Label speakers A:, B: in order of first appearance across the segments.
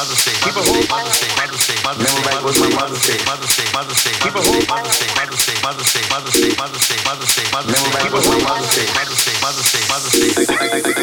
A: mother say, mother say, mother say, mother say, mother say, mother say, mother say, mother say, mother say, mother say, mother say, mother say, mother say, mother say, mother say, mother say, mother say, mother say, mother say,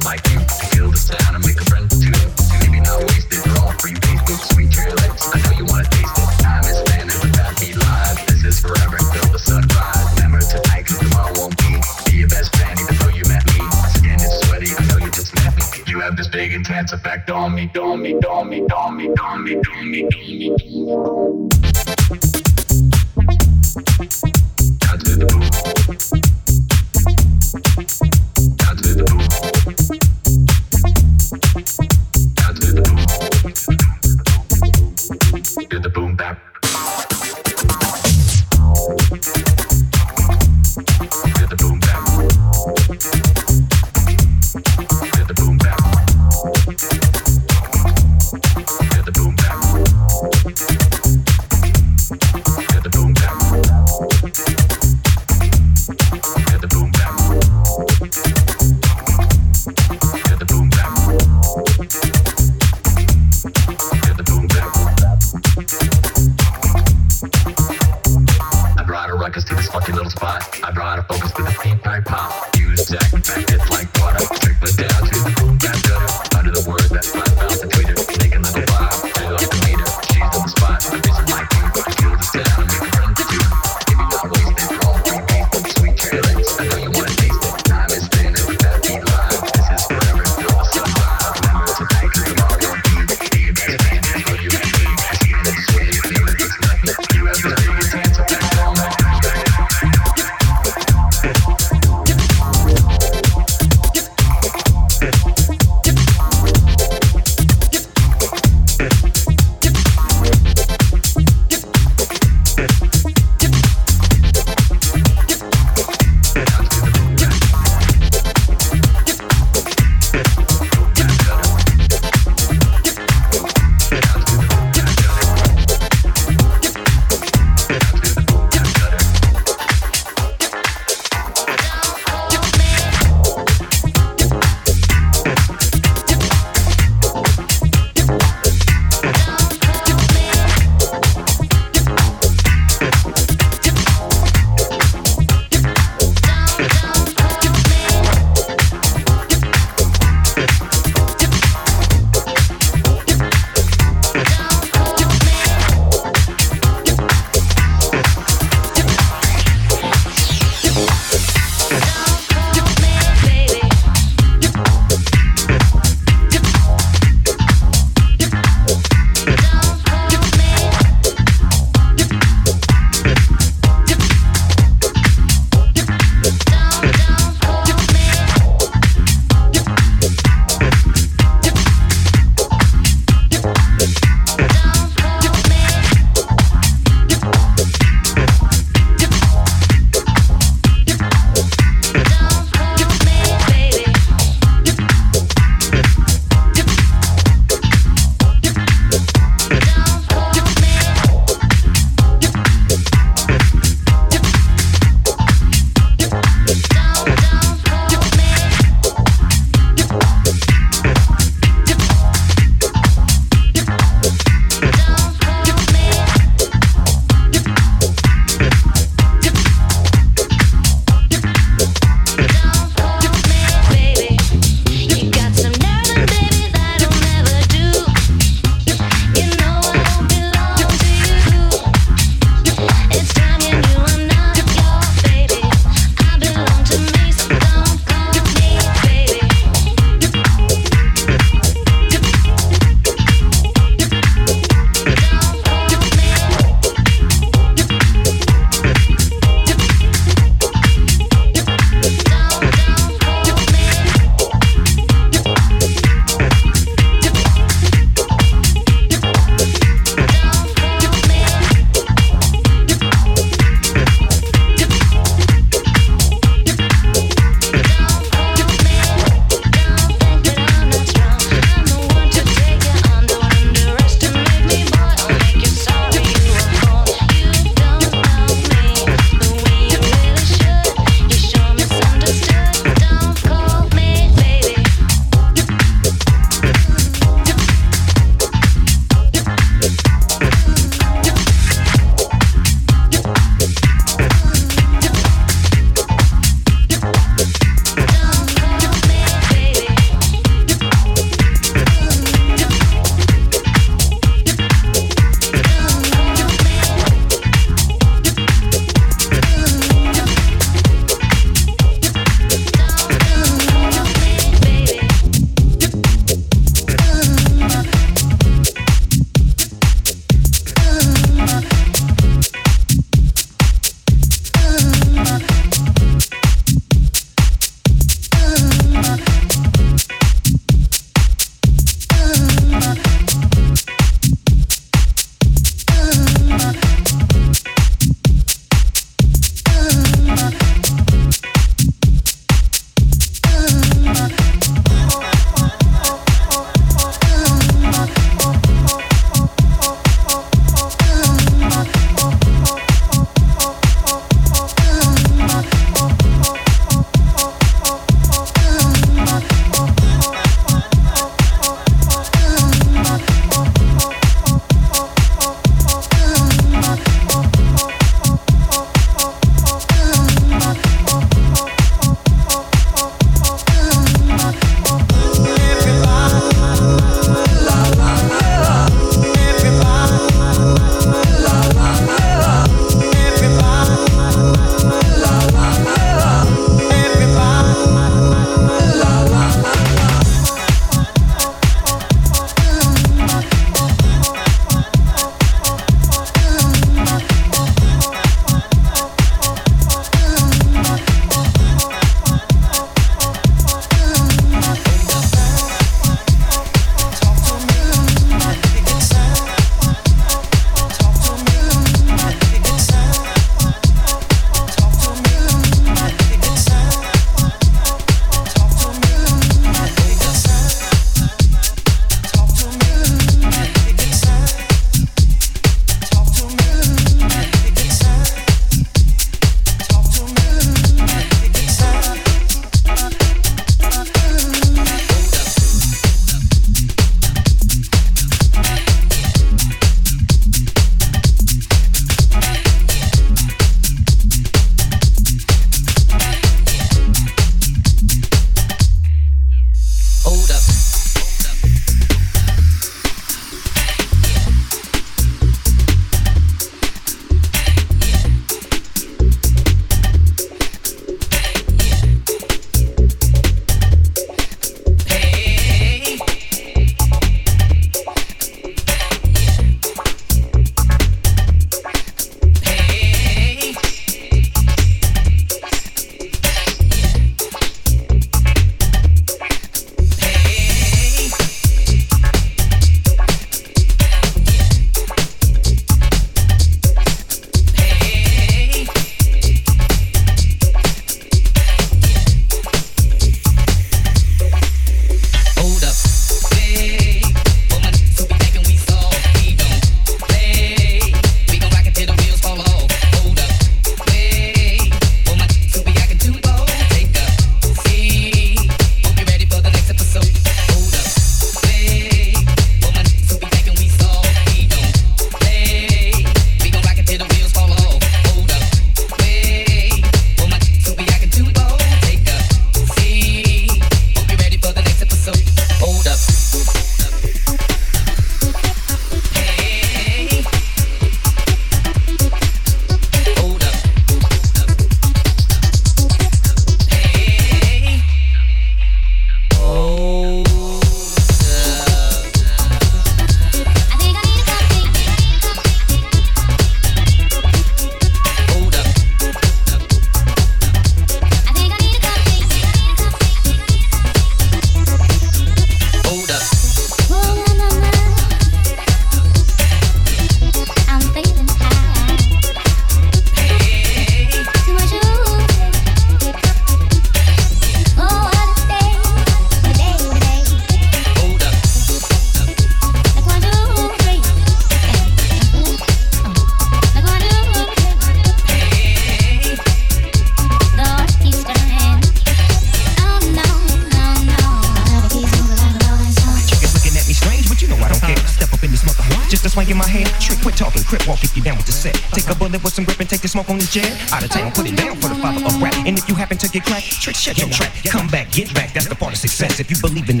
B: trick, shut your trap. Come back, get back. That's the part of success. If you believe in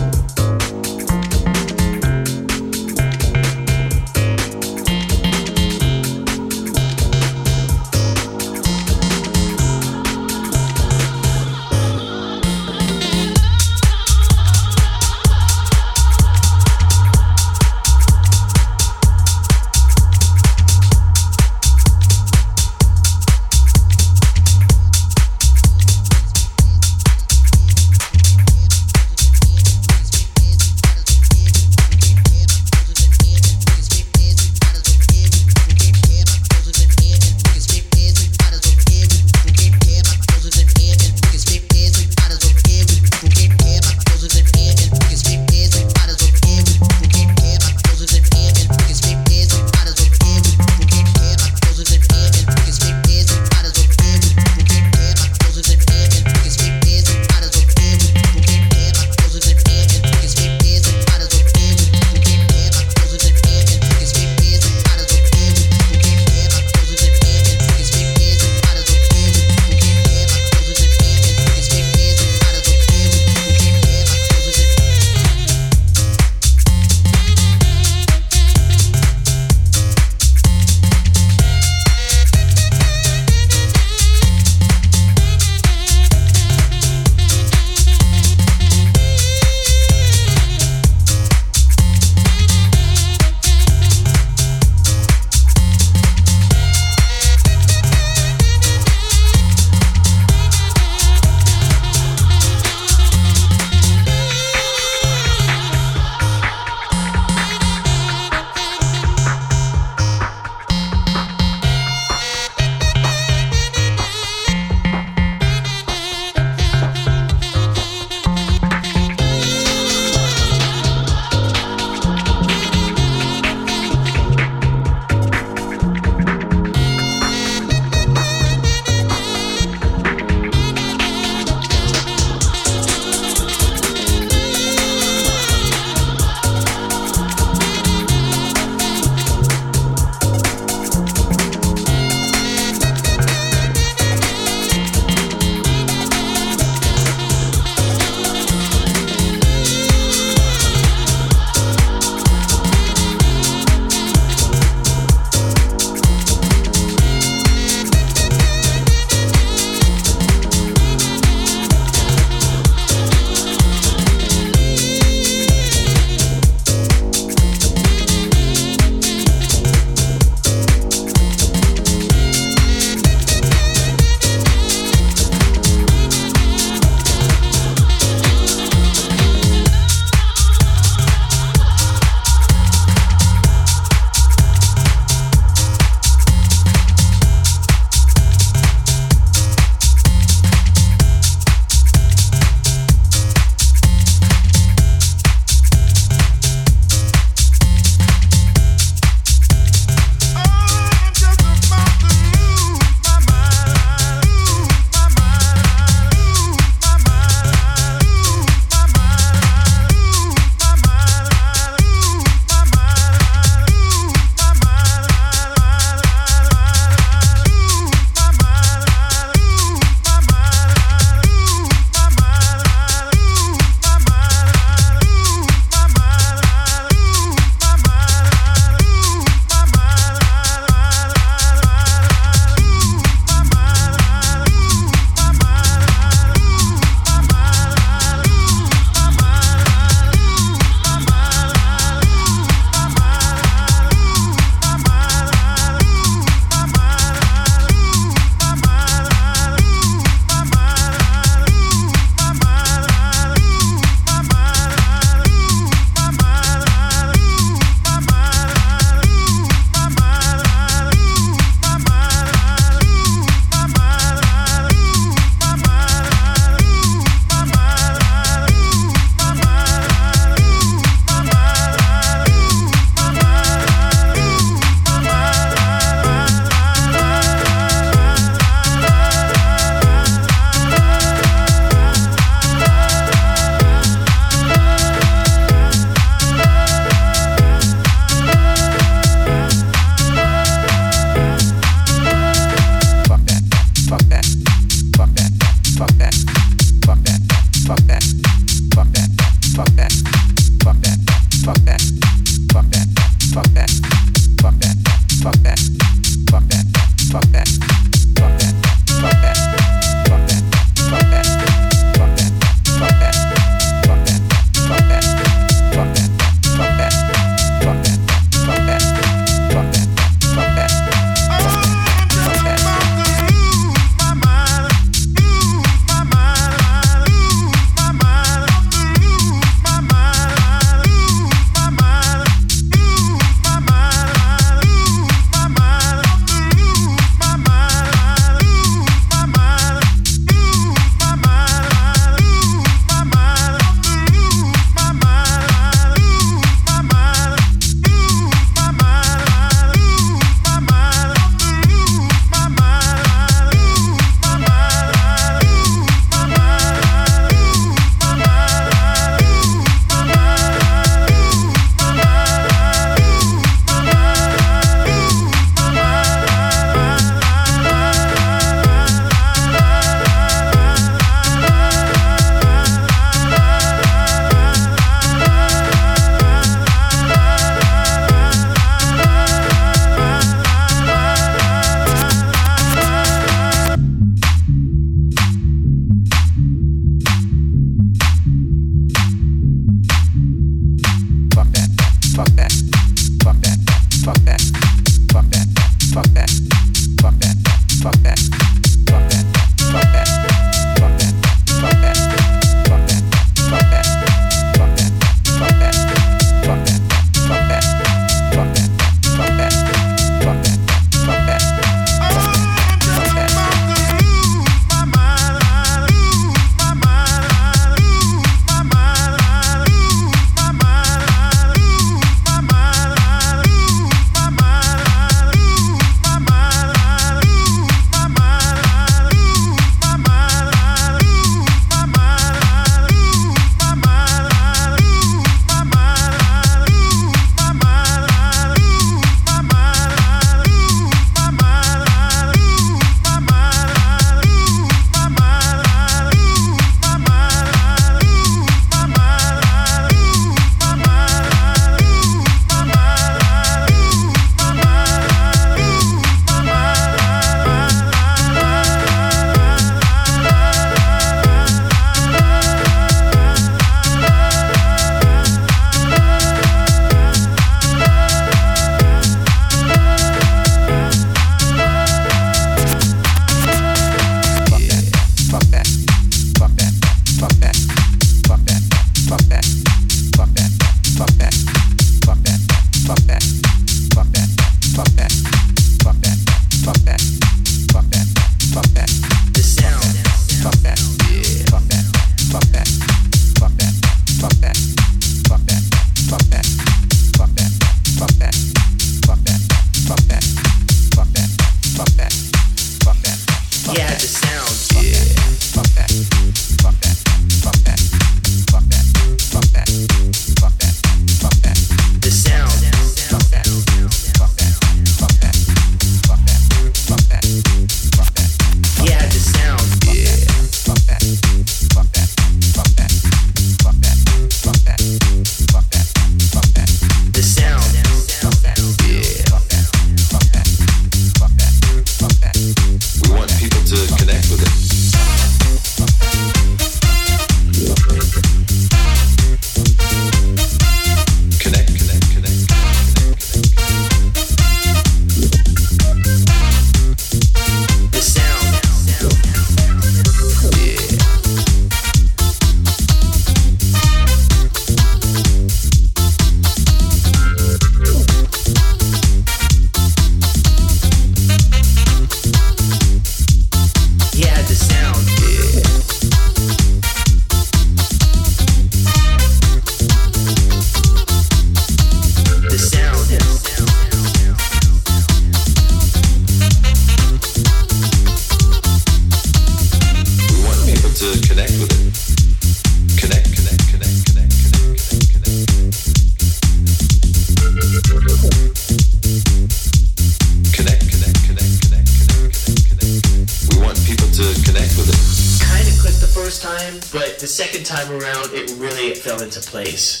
A: space.